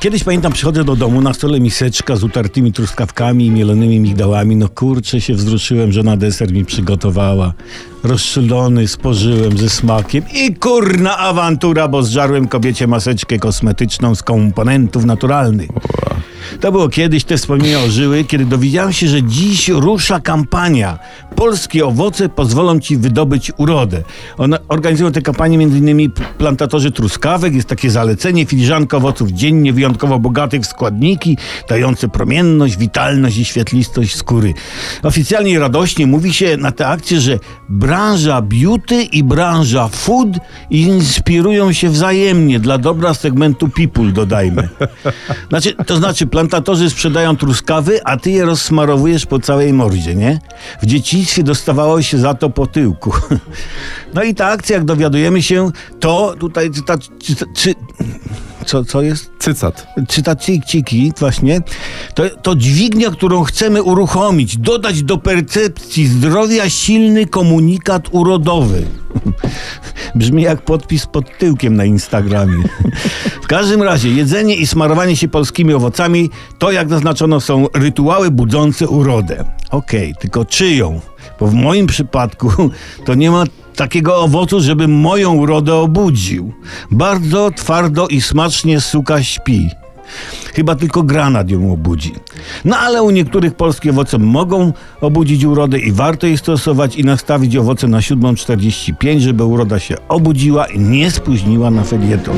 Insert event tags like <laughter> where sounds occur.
Kiedyś pamiętam, przychodzę do domu, na stole miseczka z utartymi truskawkami i mielonymi migdałami. No kurczę, się wzruszyłem, że na deser mi przygotowała. Rozszylony, spożyłem ze smakiem i kurna awantura, bo zżarłem kobiecie maseczkę kosmetyczną z komponentów naturalnych. To było kiedyś, te wspomnienia ożyły, kiedy dowiedziałem się, że dziś rusza kampania Polskie owoce pozwolą ci wydobyć urodę. One organizują tę kampanię m.in. plantatorzy truskawek. Jest takie zalecenie, filiżanka owoców dziennie, wyjątkowo bogatych w składniki, dające promienność, witalność i świetlistość skóry. Oficjalnie i radośnie mówi się na tę akcję, że branża beauty i branża food inspirują się wzajemnie dla dobra segmentu people, dodajmy. Znaczy, to znaczy, plantatorzy sprzedają truskawy, a ty je rozsmarowujesz po całej mordzie, nie? W dzieciństwie dostawało się za to po tyłku. <laughs> No i ta akcja, jak dowiadujemy się, to tutaj cytat, cyta, czy, co, co jest? Cycat. Cytaciki, właśnie, to, to dźwignia, którą chcemy uruchomić, dodać do percepcji zdrowia silny komunikat urodowy. <laughs> Brzmi jak podpis pod tyłkiem na Instagramie. <laughs> W każdym razie, jedzenie i smarowanie się polskimi owocami to, jak zaznaczono, są rytuały budzące urodę. Okej, okay, tylko czyją? Bo w moim przypadku to nie ma takiego owocu, żeby moją urodę obudził. Bardzo twardo i smacznie suka śpi. Chyba tylko granat ją obudzi. No ale u niektórych polskie owoce mogą obudzić urodę i warto je stosować i nastawić owoce na 7.45, żeby uroda się obudziła i nie spóźniła na felieton.